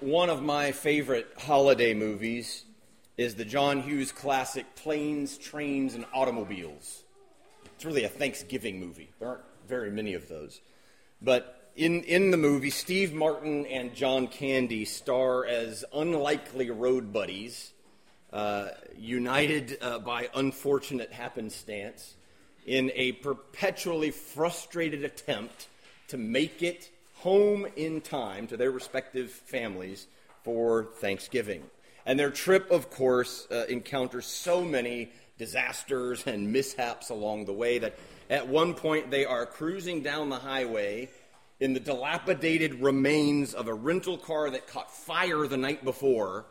One of my favorite holiday movies is the John Hughes classic Planes, Trains, and Automobiles. It's really a Thanksgiving movie. There aren't very many of those. But in, in the movie, Steve Martin and John Candy star as unlikely road buddies, uh, united uh, by unfortunate happenstance in a perpetually frustrated attempt to make it home in time to their respective families for Thanksgiving. And their trip, of course, uh, encounters so many disasters and mishaps along the way that at one point they are cruising down the highway in the dilapidated remains of a rental car that caught fire the night before.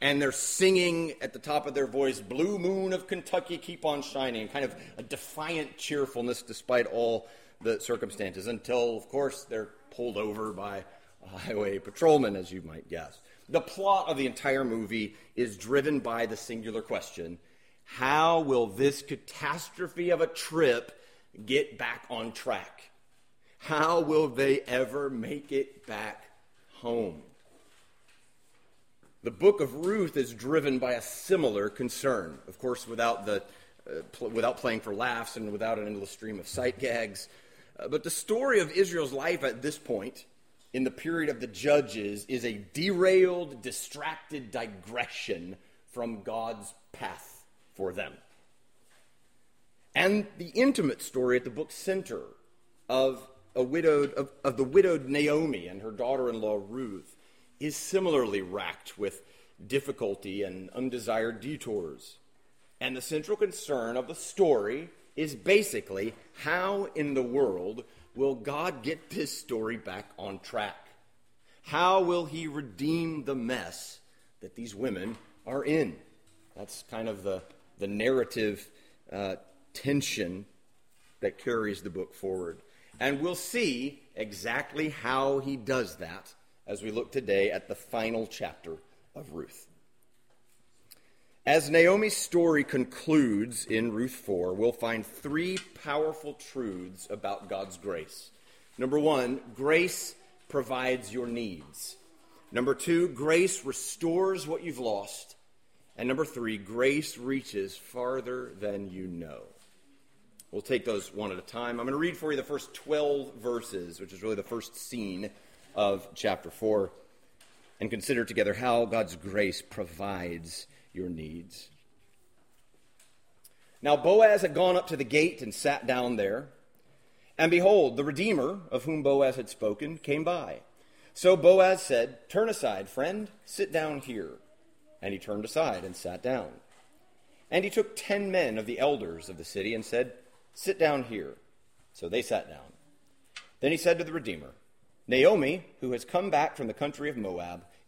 And they're singing at the top of their voice, Blue Moon of Kentucky, keep on shining, kind of a defiant cheerfulness despite all the circumstances, until, of course, they're pulled over by a highway patrolman, as you might guess. The plot of the entire movie is driven by the singular question how will this catastrophe of a trip get back on track? How will they ever make it back home? The book of Ruth is driven by a similar concern. Of course, without, the, uh, pl- without playing for laughs and without an endless stream of sight gags. But the story of Israel's life at this point, in the period of the judges, is a derailed, distracted digression from God's path for them. And the intimate story at the book's center of a widowed of, of the widowed Naomi and her daughter-in-law Ruth is similarly racked with difficulty and undesired detours. And the central concern of the story is basically how in the world will God get this story back on track? How will he redeem the mess that these women are in? That's kind of the, the narrative uh, tension that carries the book forward. And we'll see exactly how he does that as we look today at the final chapter of Ruth. As Naomi's story concludes in Ruth 4, we'll find three powerful truths about God's grace. Number one, grace provides your needs. Number two, grace restores what you've lost. And number three, grace reaches farther than you know. We'll take those one at a time. I'm going to read for you the first 12 verses, which is really the first scene of chapter 4, and consider together how God's grace provides your needs. Now Boaz had gone up to the gate and sat down there. And behold, the Redeemer, of whom Boaz had spoken, came by. So Boaz said, Turn aside, friend, sit down here. And he turned aside and sat down. And he took ten men of the elders of the city and said, Sit down here. So they sat down. Then he said to the Redeemer, Naomi, who has come back from the country of Moab,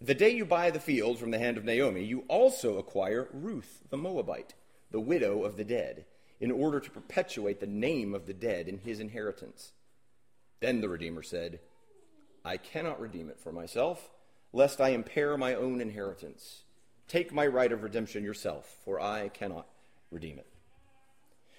the day you buy the field from the hand of Naomi, you also acquire Ruth the Moabite, the widow of the dead, in order to perpetuate the name of the dead in his inheritance. Then the Redeemer said, I cannot redeem it for myself, lest I impair my own inheritance. Take my right of redemption yourself, for I cannot redeem it.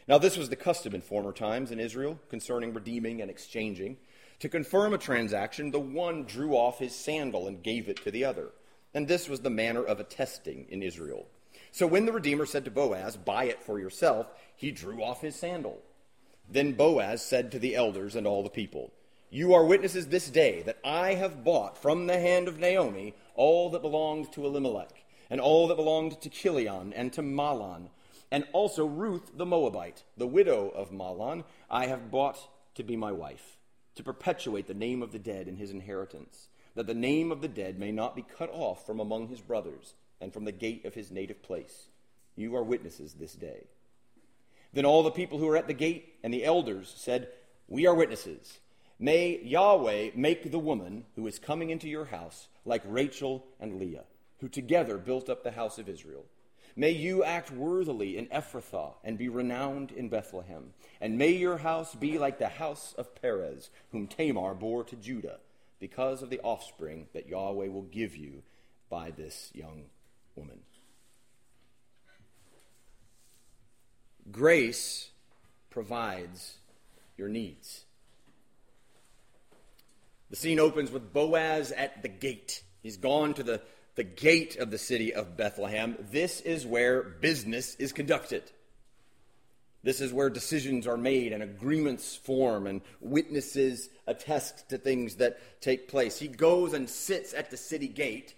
Now, this was the custom in former times in Israel concerning redeeming and exchanging. To confirm a transaction, the one drew off his sandal and gave it to the other. And this was the manner of attesting in Israel. So when the Redeemer said to Boaz, Buy it for yourself, he drew off his sandal. Then Boaz said to the elders and all the people, You are witnesses this day that I have bought from the hand of Naomi all that belonged to Elimelech, and all that belonged to Chilion and to Mahlon, and also Ruth the Moabite, the widow of Mahlon, I have bought to be my wife to perpetuate the name of the dead in his inheritance, that the name of the dead may not be cut off from among his brothers and from the gate of his native place. You are witnesses this day. Then all the people who were at the gate and the elders said, We are witnesses. May Yahweh make the woman who is coming into your house like Rachel and Leah, who together built up the house of Israel. May you act worthily in Ephrathah and be renowned in Bethlehem. And may your house be like the house of Perez, whom Tamar bore to Judah, because of the offspring that Yahweh will give you by this young woman. Grace provides your needs. The scene opens with Boaz at the gate. He's gone to the, the gate of the city of Bethlehem. This is where business is conducted. This is where decisions are made and agreements form and witnesses attest to things that take place. He goes and sits at the city gate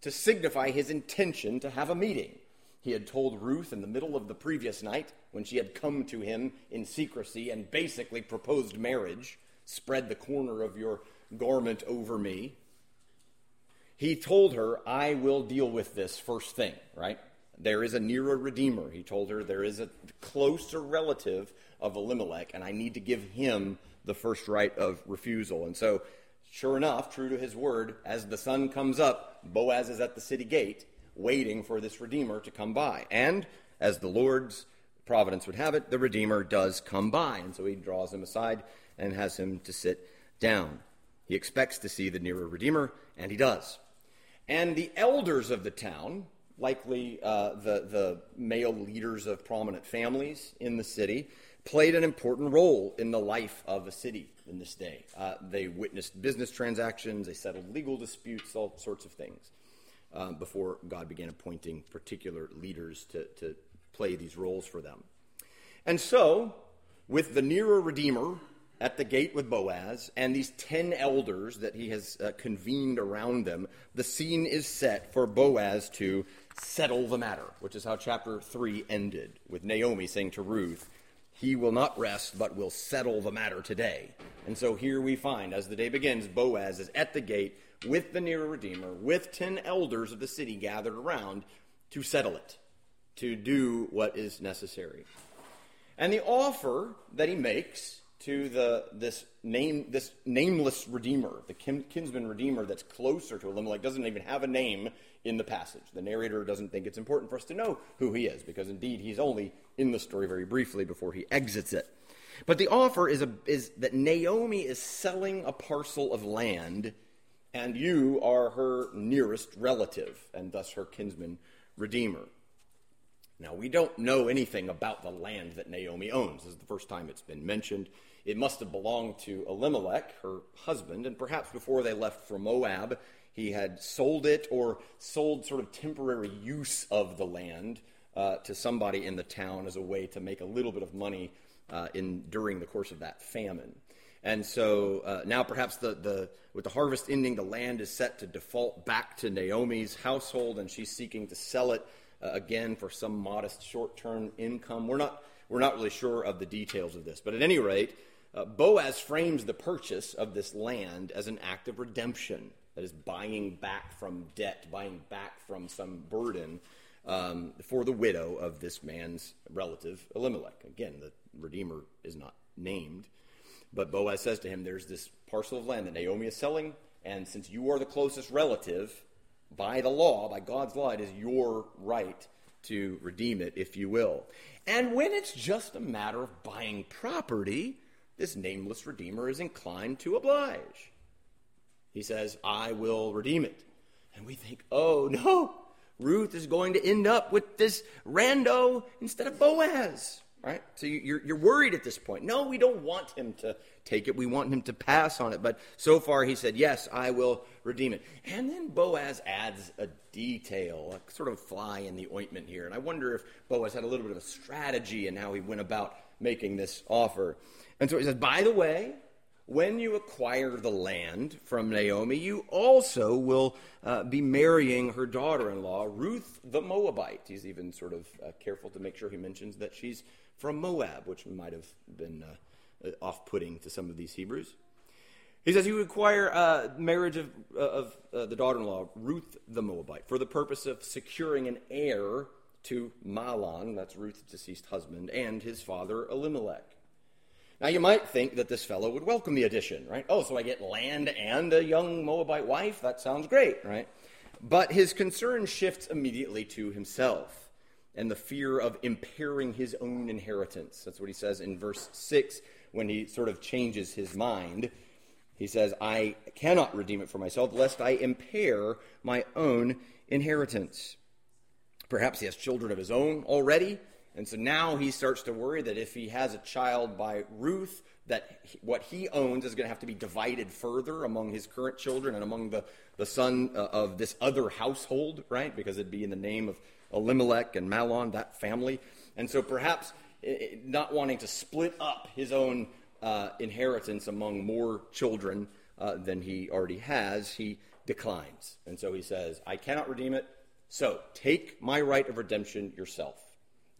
to signify his intention to have a meeting. He had told Ruth in the middle of the previous night, when she had come to him in secrecy and basically proposed marriage, spread the corner of your garment over me. He told her, I will deal with this first thing, right? There is a nearer redeemer. He told her there is a closer relative of Elimelech, and I need to give him the first right of refusal. And so, sure enough, true to his word, as the sun comes up, Boaz is at the city gate waiting for this Redeemer to come by. And as the Lord's providence would have it, the Redeemer does come by. And so he draws him aside and has him to sit down. He expects to see the nearer Redeemer, and he does. And the elders of the town, likely uh, the, the male leaders of prominent families in the city, played an important role in the life of a city in this day. Uh, they witnessed business transactions, they settled legal disputes, all sorts of things um, before God began appointing particular leaders to, to play these roles for them. And so, with the nearer Redeemer at the gate with Boaz and these ten elders that he has uh, convened around them, the scene is set for Boaz to settle the matter, which is how chapter 3 ended, with Naomi saying to Ruth, He will not rest, but will settle the matter today. And so here we find, as the day begins, Boaz is at the gate with the nearer Redeemer, with ten elders of the city gathered around to settle it, to do what is necessary. And the offer that he makes to the this name this nameless redeemer, the kinsman redeemer that's closer to Elimelech, doesn't even have a name in the passage. The narrator doesn't think it's important for us to know who he is, because indeed he's only in the story very briefly before he exits it. But the offer is, a, is that Naomi is selling a parcel of land and you are her nearest relative, and thus her kinsman redeemer. Now, we don't know anything about the land that Naomi owns. This is the first time it's been mentioned. It must have belonged to Elimelech, her husband, and perhaps before they left for Moab, he had sold it or sold sort of temporary use of the land uh, to somebody in the town as a way to make a little bit of money uh, in, during the course of that famine. And so uh, now, perhaps the, the, with the harvest ending, the land is set to default back to Naomi's household, and she's seeking to sell it uh, again for some modest short term income. We're not, we're not really sure of the details of this, but at any rate, uh, Boaz frames the purchase of this land as an act of redemption, that is, buying back from debt, buying back from some burden um, for the widow of this man's relative, Elimelech. Again, the Redeemer is not named. But Boaz says to him, There's this parcel of land that Naomi is selling, and since you are the closest relative, by the law, by God's law, it is your right to redeem it, if you will. And when it's just a matter of buying property, this nameless redeemer is inclined to oblige. He says, I will redeem it. And we think, oh no, Ruth is going to end up with this rando instead of Boaz right? So you're, you're worried at this point. No, we don't want him to take it. We want him to pass on it. But so far, he said, Yes, I will redeem it. And then Boaz adds a detail, a sort of fly in the ointment here. And I wonder if Boaz had a little bit of a strategy in how he went about making this offer. And so he says, By the way, when you acquire the land from Naomi, you also will uh, be marrying her daughter in law, Ruth the Moabite. He's even sort of uh, careful to make sure he mentions that she's from Moab, which might have been uh, uh off putting to some of these Hebrews. He says, You require uh, marriage of, uh, of uh, the daughter in law, Ruth the Moabite, for the purpose of securing an heir to Mahlon, that's Ruth's deceased husband, and his father Elimelech. Now, you might think that this fellow would welcome the addition, right? Oh, so I get land and a young Moabite wife? That sounds great, right? But his concern shifts immediately to himself. and the fear of impairing his own inheritance. That's what he says in verse 6 when he sort of changes his mind. He says, I cannot redeem it for myself, lest I impair my own inheritance. Perhaps he has children of his own already, and so now he starts to worry that if he has a child by Ruth, that what he owns is going to have to be divided further among his current children and among the, the son uh, of this other household, right? Because it'd be in the name of Elimelech and Mahlon, that family. And so perhaps not wanting to split up his own uh, inheritance among more children uh, than he already has, he declines. And so he says, I cannot redeem it, so take my right of redemption yourself.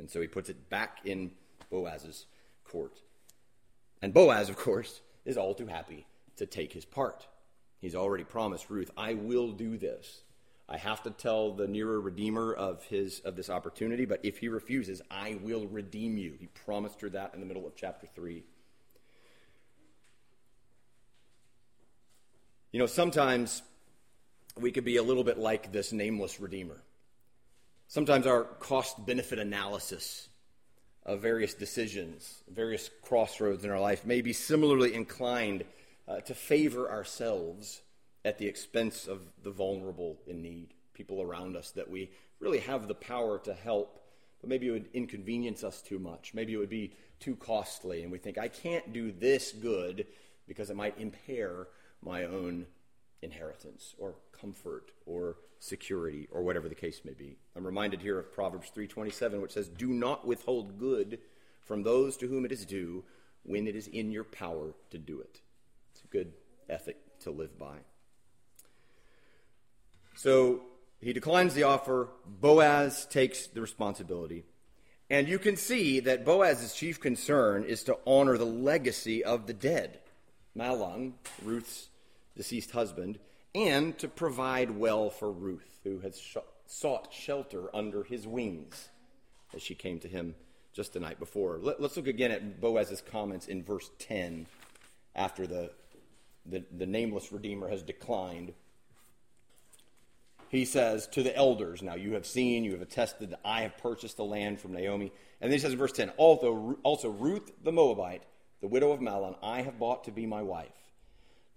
And so he puts it back in Boaz's court. And Boaz, of course, is all too happy to take his part. He's already promised Ruth, I will do this. I have to tell the nearer redeemer of his of this opportunity, but if he refuses, I will redeem you. He promised her that in the middle of chapter 3. You know, sometimes we could be a little bit like this nameless redeemer. Sometimes our cost benefit analysis of various decisions, various crossroads in our life may be similarly inclined uh, to favor ourselves at the expense of the vulnerable in need, people around us that we really have the power to help, but maybe it would inconvenience us too much. Maybe it would be too costly, and we think, I can't do this good because it might impair my own inheritance or comfort or security or whatever the case may be. I'm reminded here of Proverbs 3:27 which says do not withhold good from those to whom it is due when it is in your power to do it. It's a good ethic to live by. So he declines the offer. Boaz takes the responsibility. And you can see that Boaz's chief concern is to honor the legacy of the dead, Mahlon, Ruth's deceased husband, and to provide well for Ruth, who has sh- sought shelter under his wings as she came to him just the night before. Let, us look again at Boaz's comments in verse 10 after the, the, the nameless Redeemer has declined he says to the elders, Now you have seen, you have attested that I have purchased the land from Naomi. And then he says in verse 10, Also, also Ruth the Moabite, the widow of Mahlon, I have bought to be my wife,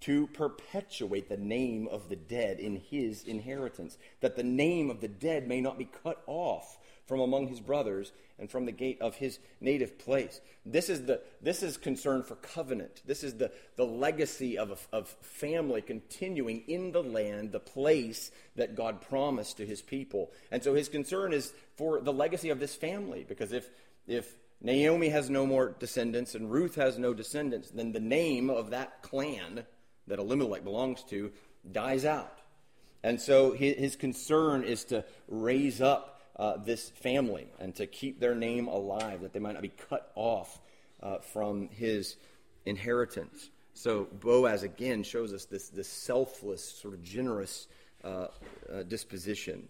to perpetuate the name of the dead in his inheritance, that the name of the dead may not be cut off from among his brothers and from the gate of his native place. This is, the, this is concern for covenant. This is the, the legacy of, a, of family continuing in the land, the place that God promised to his people. And so his concern is for the legacy of this family, because if, if Naomi has no more descendants and Ruth has no descendants, then the name of that clan that Elimelech belongs to dies out. And so his, his concern is to raise up uh, this family and to keep their name alive, that they might not be cut off uh, from his inheritance. So Boaz again shows us this, this selfless, sort of generous uh, uh, disposition.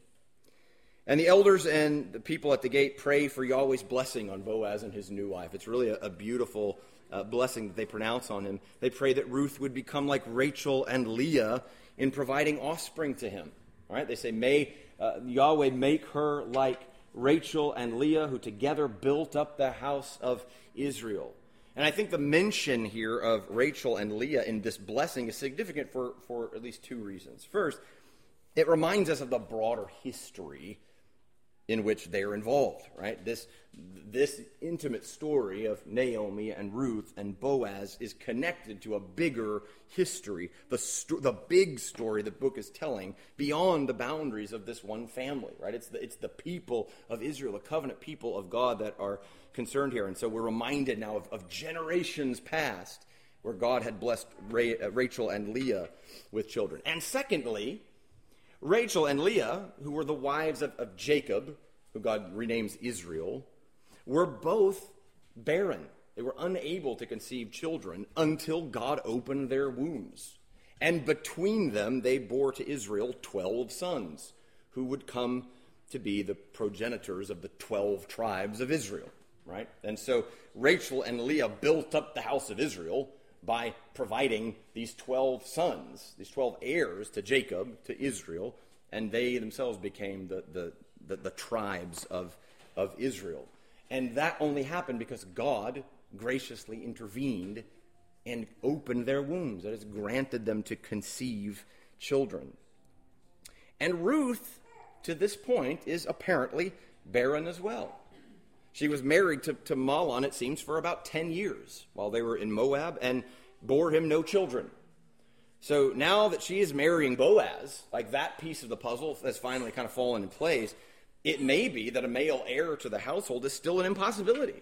And the elders and the people at the gate pray for Yahweh's blessing on Boaz and his new wife. It's really a, a beautiful uh, blessing that they pronounce on him. They pray that Ruth would become like Rachel and Leah in providing offspring to him. All right, they say, May uh, Yahweh make her like Rachel and Leah, who together built up the house of Israel. And I think the mention here of Rachel and Leah in this blessing is significant for, for at least two reasons. First, it reminds us of the broader history in which they're involved, right? This, this intimate story of Naomi and Ruth and Boaz is connected to a bigger history, the, sto- the big story the book is telling beyond the boundaries of this one family, right? It's the, it's the people of Israel, the covenant people of God that are concerned here. And so we're reminded now of, of generations past where God had blessed Rachel and Leah with children. And secondly, Rachel and Leah, who were the wives of, of Jacob, who God renames Israel, were both barren. They were unable to conceive children until God opened their wombs. And between them, they bore to Israel 12 sons who would come to be the progenitors of the 12 tribes of Israel, right? And so Rachel and Leah built up the house of Israel by providing these 12 sons, these 12 heirs to Jacob, to Israel, and they themselves became the, the, the, the tribes of of Israel. And that only happened because God graciously intervened and opened their wombs, that has granted them to conceive children. And Ruth, to this point, is apparently barren as well. She was married to, to Mahlon, it seems, for about 10 years while they were in Moab and bore him no children. So now that she is marrying Boaz, like that piece of the puzzle has finally kind of fallen in place, it may be that a male heir to the household is still an impossibility.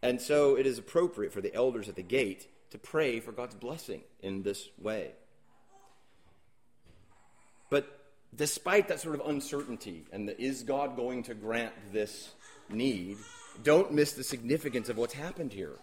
And so it is appropriate for the elders at the gate to pray for God's blessing in this way. But despite that sort of uncertainty and the is God going to grant this need, don't miss the significance of what's happened here.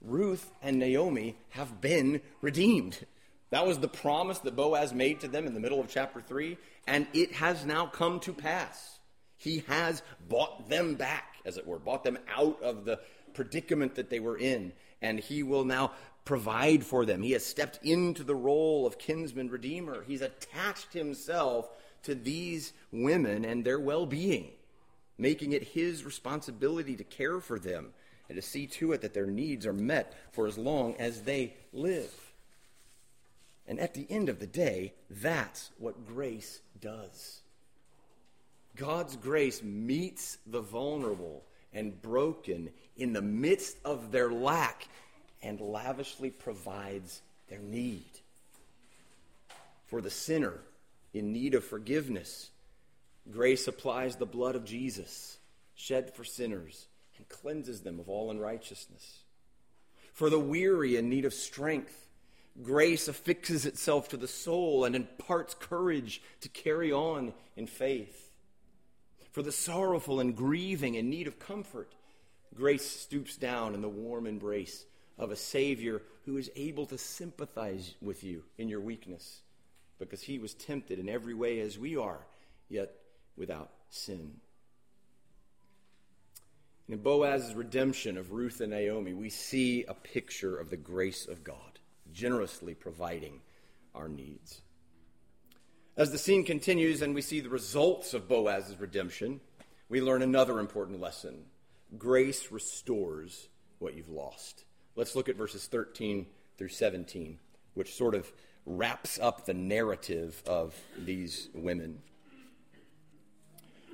Ruth and Naomi have been redeemed. That was the promise that Boaz made to them in the middle of chapter 3, and it has now come to pass. He has bought them back, as it were, bought them out of the predicament that they were in, and he will now provide for them. He has stepped into the role of kinsman redeemer. He's attached himself to these women and their well being, making it his responsibility to care for them and to see to it that their needs are met for as long as they live. And at the end of the day, that's what grace does. God's grace meets the vulnerable and broken in the midst of their lack and lavishly provides their need. For the sinner in need of forgiveness, grace applies the blood of Jesus, shed for sinners, and cleanses them of all unrighteousness. For the weary in need of strength, grace affixes itself to the soul and imparts courage to carry on in faith. For the sorrowful and grieving in need of comfort, grace stoops down in the warm embrace of a Savior who is able to sympathize with you in your weakness because he was tempted in every way as we are, yet without sin. In Boaz's redemption of Ruth and Naomi, we see a picture of the grace of God, generously providing our needs. As the scene continues and we see the results of Boaz's redemption, we learn another important lesson grace restores what you've lost. Let's look at verses 13 through 17, which sort of wraps up the narrative of these women.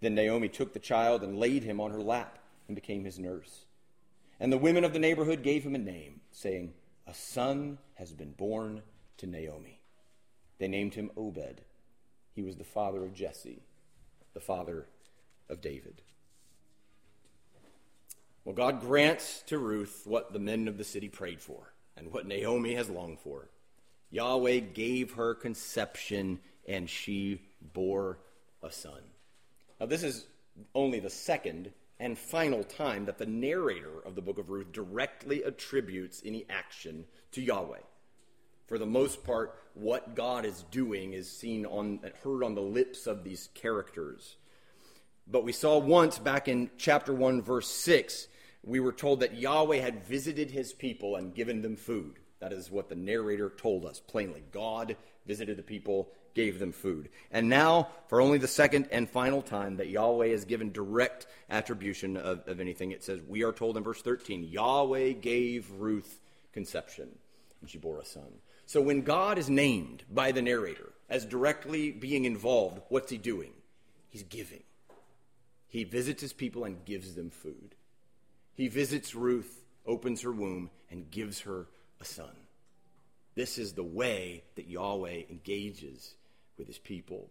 Then Naomi took the child and laid him on her lap and became his nurse. And the women of the neighborhood gave him a name, saying, A son has been born to Naomi. They named him Obed. He was the father of Jesse, the father of David. Well, God grants to Ruth what the men of the city prayed for and what Naomi has longed for. Yahweh gave her conception, and she bore a son. Now, this is only the second and final time that the narrator of the book of Ruth directly attributes any action to Yahweh. For the most part, what God is doing is seen on heard on the lips of these characters. But we saw once back in chapter 1 verse 6 we were told that Yahweh had visited his people and given them food. That is what the narrator told us plainly. God visited the people, gave them food. And now, for only the second and final time that Yahweh has given direct attribution of, of anything, it says, we are told in verse 13, Yahweh gave Ruth conception, and she bore a son. So when God is named by the narrator as directly being involved, what's he doing? He's giving. He visits his people and gives them food. He visits Ruth, opens her womb, and gives her a son. This is the way that Yahweh engages with his people.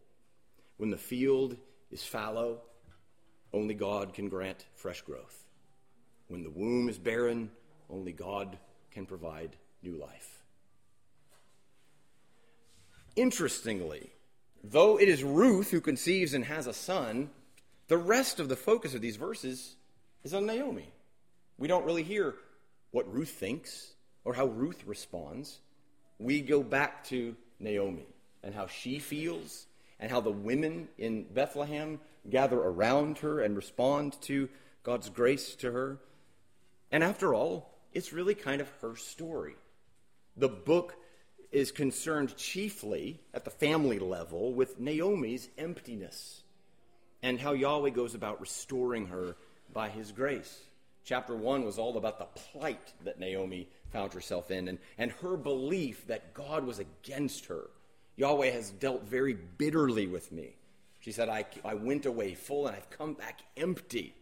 When the field is fallow, only God can grant fresh growth. When the womb is barren, only God can provide new life. Interestingly, though it is Ruth who conceives and has a son, The rest of the focus of these verses is on Naomi. We don't really hear what Ruth thinks or how Ruth responds. We go back to Naomi and how she feels and how the women in Bethlehem gather around her and respond to God's grace to her. And after all, it's really kind of her story. The book is concerned chiefly at the family level with Naomi's emptiness and how Yahweh goes about restoring her by his grace. Chapter 1 was all about the plight that Naomi found herself in and, and her belief that God was against her. Yahweh has dealt very bitterly with me. She said, I, I went away full and I've come back empty.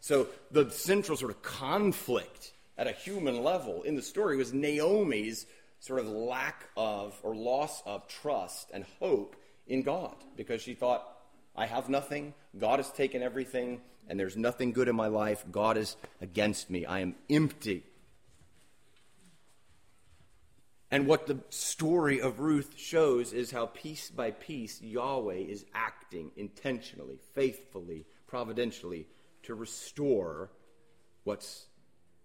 So the central sort of conflict at a human level in the story was Naomi's sort of lack of or loss of trust and hope in God because she thought, I have nothing, God has taken everything, and there's nothing good in my life. God is against me. I am empty. And what the story of Ruth shows is how piece by piece Yahweh is acting intentionally, faithfully, providentially to restore what's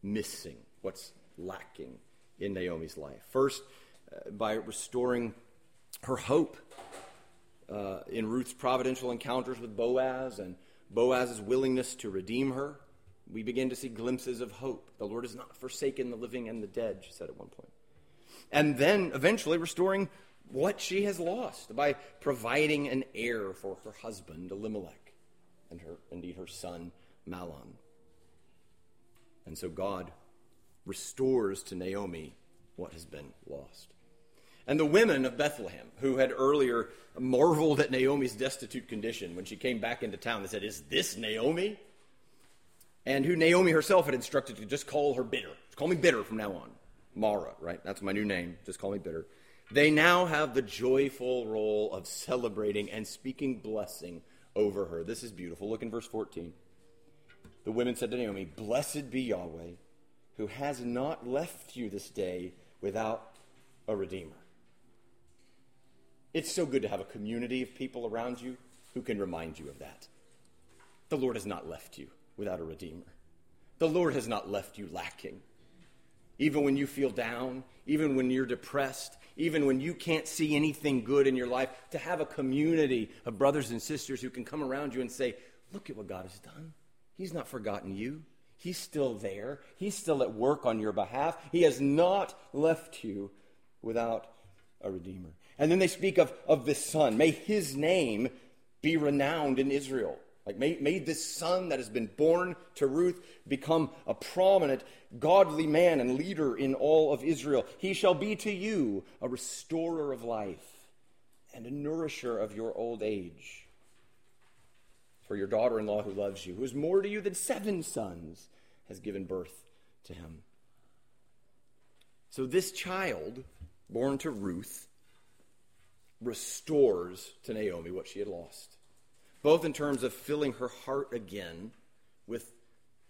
missing, what's lacking in Naomi's life. First, uh, by restoring her hope uh, in Ruth's providential encounters with Boaz and Boaz's willingness to redeem her, we begin to see glimpses of hope. The Lord has not forsaken the living and the dead, she said at one point. And then eventually restoring what she has lost by providing an heir for her husband, Elimelech, and her, indeed her son, Mahlon. And so God restores to Naomi what has been lost. And the women of Bethlehem, who had earlier marveled at Naomi's destitute condition when she came back into town, they said, Is this Naomi? And who Naomi herself had instructed to just call her bitter. Call me bitter from now on. Mara, right? That's my new name. Just call me bitter. They now have the joyful role of celebrating and speaking blessing over her. This is beautiful. Look in verse 14. The women said to Naomi, Blessed be Yahweh who has not left you this day without a Redeemer. It's so good to have a community of people around you who can remind you of that. The Lord has not left you without a Redeemer. The Lord has not left you lacking. Even when you feel down, even when you're depressed, even when you can't see anything good in your life, to have a community of brothers and sisters who can come around you and say, Look at what God has done. He's not forgotten you. He's still there. He's still at work on your behalf. He has not left you without a Redeemer. And then they speak of, of this son. May his name be renowned in Israel. Like, may, may this son that has been born to Ruth become a prominent, godly man and leader in all of Israel. He shall be to you a restorer of life and a nourisher of your old age for your daughter in law who loves you, who is more to you than seven sons, has given birth to him. So this child, born to Ruth, restores to Naomi what she had lost, both in terms of filling her heart again with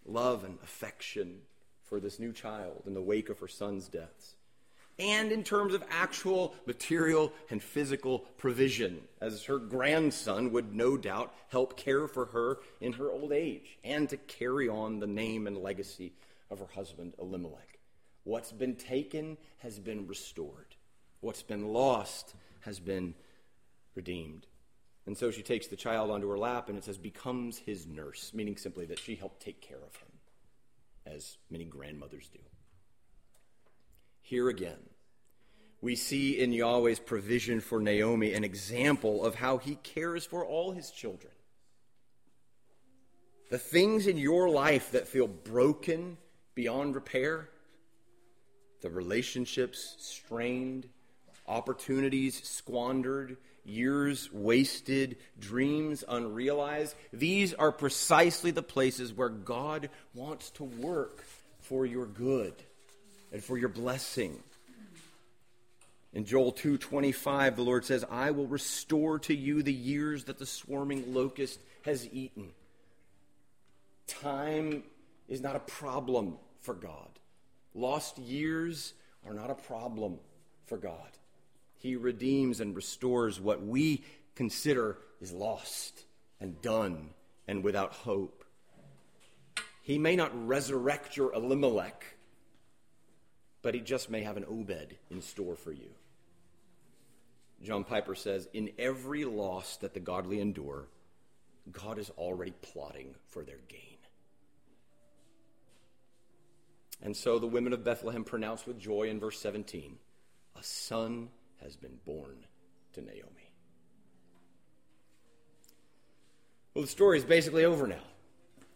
love and affection for this new child in the wake of her son's deaths and in terms of actual material and physical provision, as her grandson would no doubt help care for her in her old age and to carry on the name and legacy of her husband Elimelech. What's been taken has been restored, what's been lost has been redeemed. And so she takes the child onto her lap and it says, becomes his nurse, meaning simply that she helped take care of him, as many grandmothers do. Here again, we see in Yahweh's provision for Naomi an example of how he cares for all his children. The things in your life that feel broken beyond repair, the relationships strained, opportunities squandered, years wasted, dreams unrealized, these are precisely the places where God wants to work for your good and for your blessing. In Joel 2:25 the Lord says, "I will restore to you the years that the swarming locust has eaten." Time is not a problem for God. Lost years are not a problem for God. He redeems and restores what we consider is lost and done and without hope. He may not resurrect your Elimelech, but he just may have an Obed in store for you. John Piper says, In every loss that the godly endure, God is already plotting for their gain. And so the women of Bethlehem pronounce with joy in verse 17 a son has been born to Naomi. Well, the story is basically over now.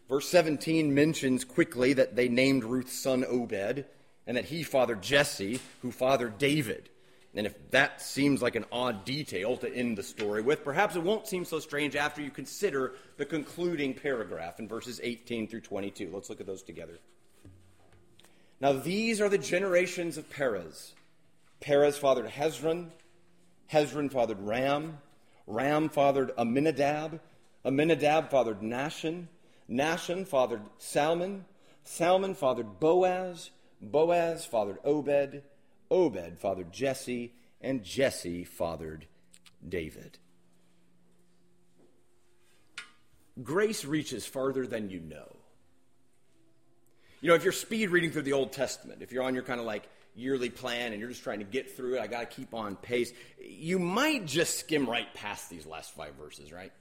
Verse 17 mentions quickly that they named Ruth's son Obed and that he fathered Jesse, who fathered David. And if that seems like an odd detail to end the story with, perhaps it won't seem so strange after you consider the concluding paragraph in verses 18 through 22. Let's look at those together. Now, these are the generations of Perez. Perez fathered Hezron, Hezron fathered Ram, Ram fathered Amminadab, Amminadab fathered Nahshon, Nahshon fathered Salmon, Salmon fathered Boaz, Boaz fathered Obed, Obed fathered Jesse, and Jesse fathered David. Grace reaches farther than you know. You know, if you're speed reading through the Old Testament, if you're on your kind of like yearly plan and you're just trying to get through it, I got to keep on pace, you might just skim right past these last five verses, right?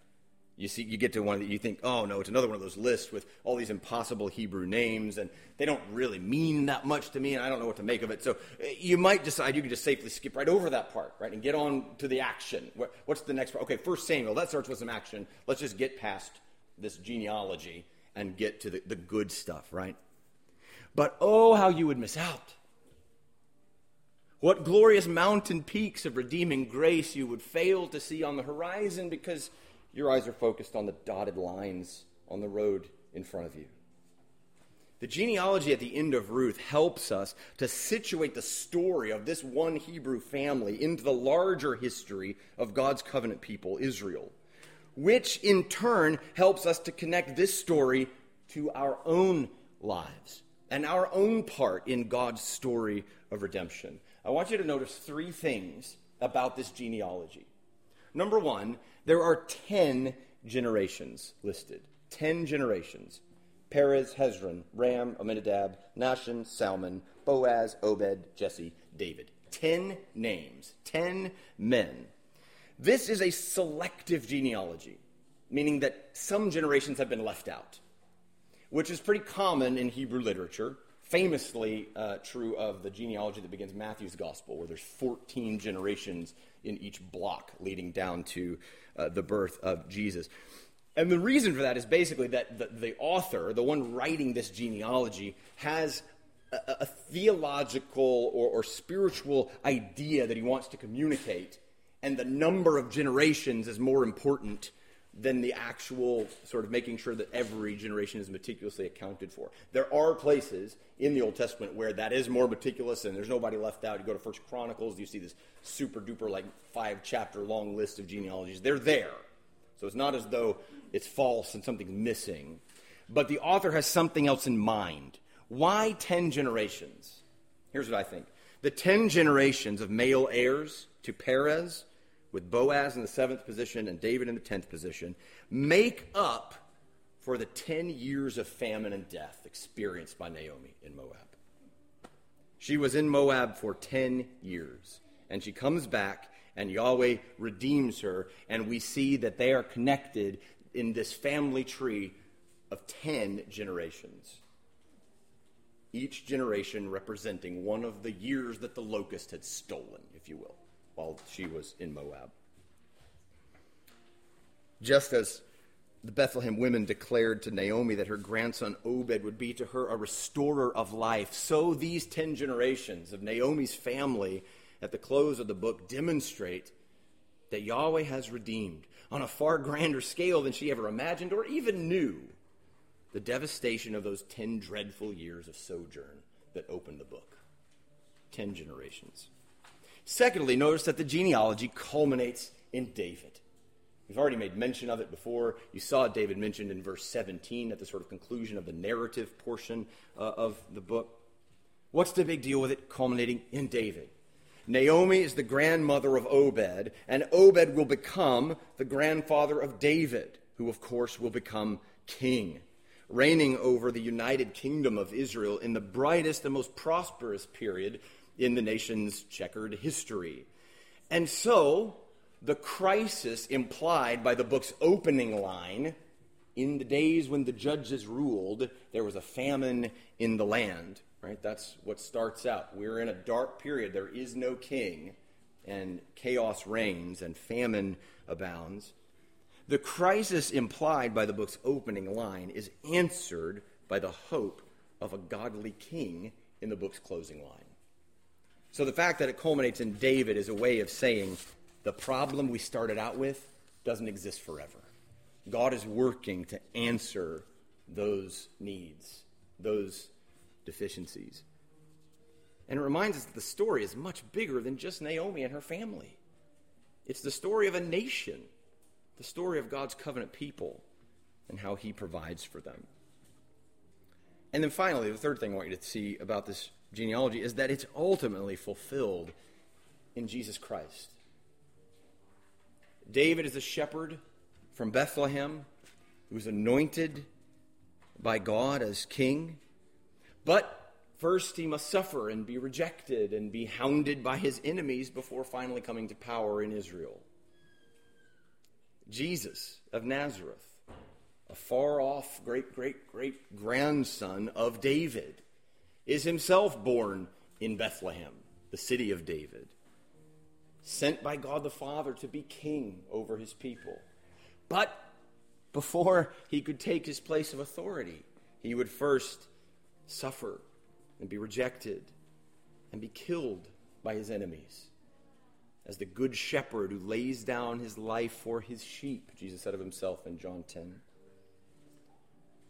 You see, you get to one that you think, oh no, it's another one of those lists with all these impossible Hebrew names, and they don't really mean that much to me, and I don't know what to make of it. So eh, you might decide you can just safely skip right over that part, right, and get on to the action. What's the next part? Okay, First Samuel, that starts with some action. Let's just get past this genealogy and get to the, the good stuff, right? But oh, how you would miss out. What glorious mountain peaks of redeeming grace you would fail to see on the horizon because your eyes are focused on the dotted lines on the road in front of you. The genealogy at the end of Ruth helps us to situate the story of this one Hebrew family into the larger history of God's covenant people, Israel, which in turn helps us to connect this story to our own lives and our own part in God's story of redemption. I want you to notice three things about this genealogy. Number one, there are 10 generations listed. 10 generations. Perez, Hezron, Ram, Amminadab, Nahshon, Salmon, Boaz, Obed, Jesse, David. 10 names, 10 men. This is a selective genealogy, meaning that some generations have been left out, which is pretty common in Hebrew literature famously uh, true of the genealogy that begins Matthew's gospel, where there's 14 generations in each block leading down to uh, the birth of Jesus. And the reason for that is basically that the, the author, the one writing this genealogy, has a, a theological or, or spiritual idea that he wants to communicate, and the number of generations is more important than the actual sort of making sure that every generation is meticulously accounted for. There are places in the Old Testament where that is more meticulous and there's nobody left out. You go to First Chronicles, you see this super duper like five chapter long list of genealogies. They're there. So it's not as though it's false and something's missing. But the author has something else in mind. Why 10 generations? Here's what I think. The 10 generations of male heirs to Perez with Boaz in the seventh position and David in the tenth position, make up for the 10 years of famine and death experienced by Naomi in Moab. She was in Moab for 10 years, and she comes back, and Yahweh redeems her, and we see that they are connected in this family tree of 10 generations. Each generation representing one of the years that the locust had stolen, if you will while she was in Moab. Just as the Bethlehem women declared to Naomi that her grandson Obed would be to her a restorer of life, so these 10 generations of Naomi's family at the close of the book demonstrate that Yahweh has redeemed on a far grander scale than she ever imagined or even knew the devastation of those 10 dreadful years of sojourn that opened the book. 10 generations. Secondly, notice that the genealogy culminates in David. We've already made mention of it before. You saw David mentioned in verse 17 at the sort of conclusion of the narrative portion uh, of the book. What's the big deal with it culminating in David? Naomi is the grandmother of Obed, and Obed will become the grandfather of David. who, of course, will become king, reigning over the united kingdom of Israel in the brightest and most prosperous period in the nation's checkered history. And so, the crisis implied by the book's opening line in the days when the judges ruled, there was a famine in the land. Right? That's what starts out. We're in a dark period. There is no king, and chaos reigns, and famine abounds. The crisis implied by the book's opening line is answered by the hope of a godly king in the book's closing line. So the fact that it culminates in David is a way of saying the problem we started out with doesn't exist forever. God is working to answer those needs, those deficiencies. And it reminds us that the story is much bigger than just Naomi and her family. It's the story of a nation, the story of God's covenant people, and how he provides for them. And then finally, the third thing I want you to see about this genealogy is that it's ultimately fulfilled in Jesus Christ. David is a shepherd from Bethlehem who was anointed by God as king. But first, he must suffer and be rejected and be hounded by his enemies before finally coming to power in Israel. Jesus of Nazareth, a far off great great great grandson of David, is himself born in Bethlehem, the city of David sent by God the Father to be king over his people. But before he could take his place of authority, he would first suffer and be rejected and be killed by his enemies. As the good shepherd who lays down his life for his sheep, Jesus said of himself in John 10.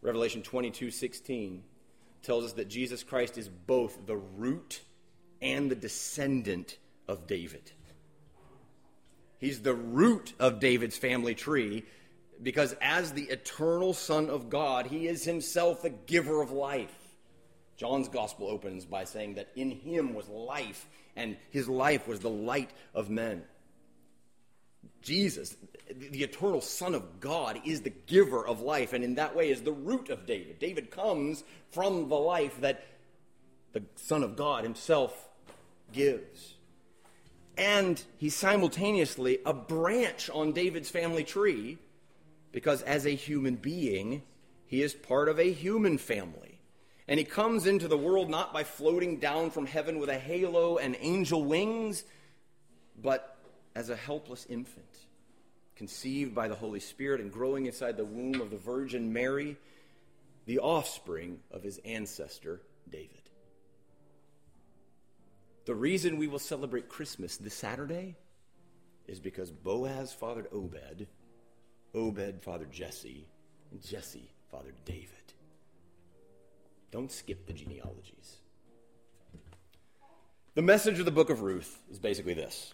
Revelation 22 16 tells us that Jesus Christ is both the root and the descendant of David. He's the root of David's family tree because, as the eternal Son of God, he is himself the giver of life. John's gospel opens by saying that in him was life, and his life was the light of men. Jesus, the eternal Son of God, is the giver of life, and in that way is the root of David. David comes from the life that the Son of God himself gives and he's simultaneously a branch on David's family tree because as a human being, he is part of a human family. And he comes into the world not by floating down from heaven with a halo and angel wings, but as a helpless infant, conceived by the Holy Spirit and growing inside the womb of the Virgin Mary, the offspring of his ancestor David. The reason we will celebrate Christmas this Saturday is because Boaz fathered Obed, Obed fathered Jesse, and Jesse fathered David. Don't skip the genealogies. The message of the book of Ruth is basically this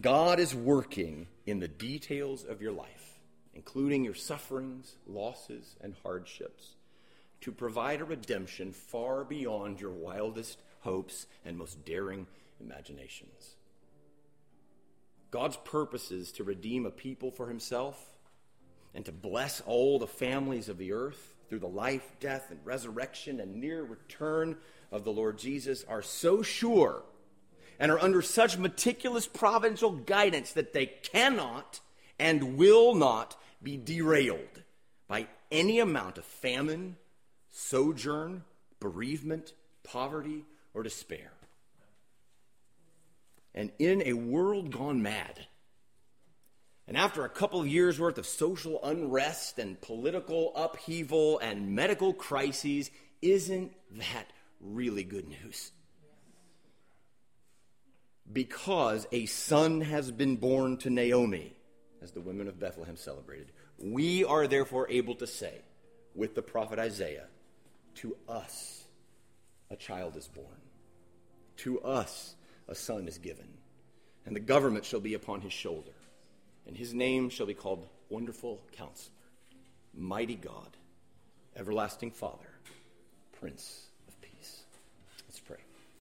God is working in the details of your life, including your sufferings, losses, and hardships, to provide a redemption far beyond your wildest hopes, and most daring imaginations. God's purposes to redeem a people for himself and to bless all the families of the earth through the life, death, and resurrection and near return of the Lord Jesus are so sure and are under such meticulous providential guidance that they cannot and will not be derailed by any amount of famine, sojourn, bereavement, poverty, or despair. And in a world gone mad, and after a couple of years' worth of social unrest and political upheaval and medical crises, isn't that really good news? Because a son has been born to Naomi, as the women of Bethlehem celebrated, we are therefore able to say, with the prophet Isaiah, to us a child is born. To us a son is given, and the government shall be upon his shoulder, and his name shall be called Wonderful Counselor, Mighty God, Everlasting Father, Prince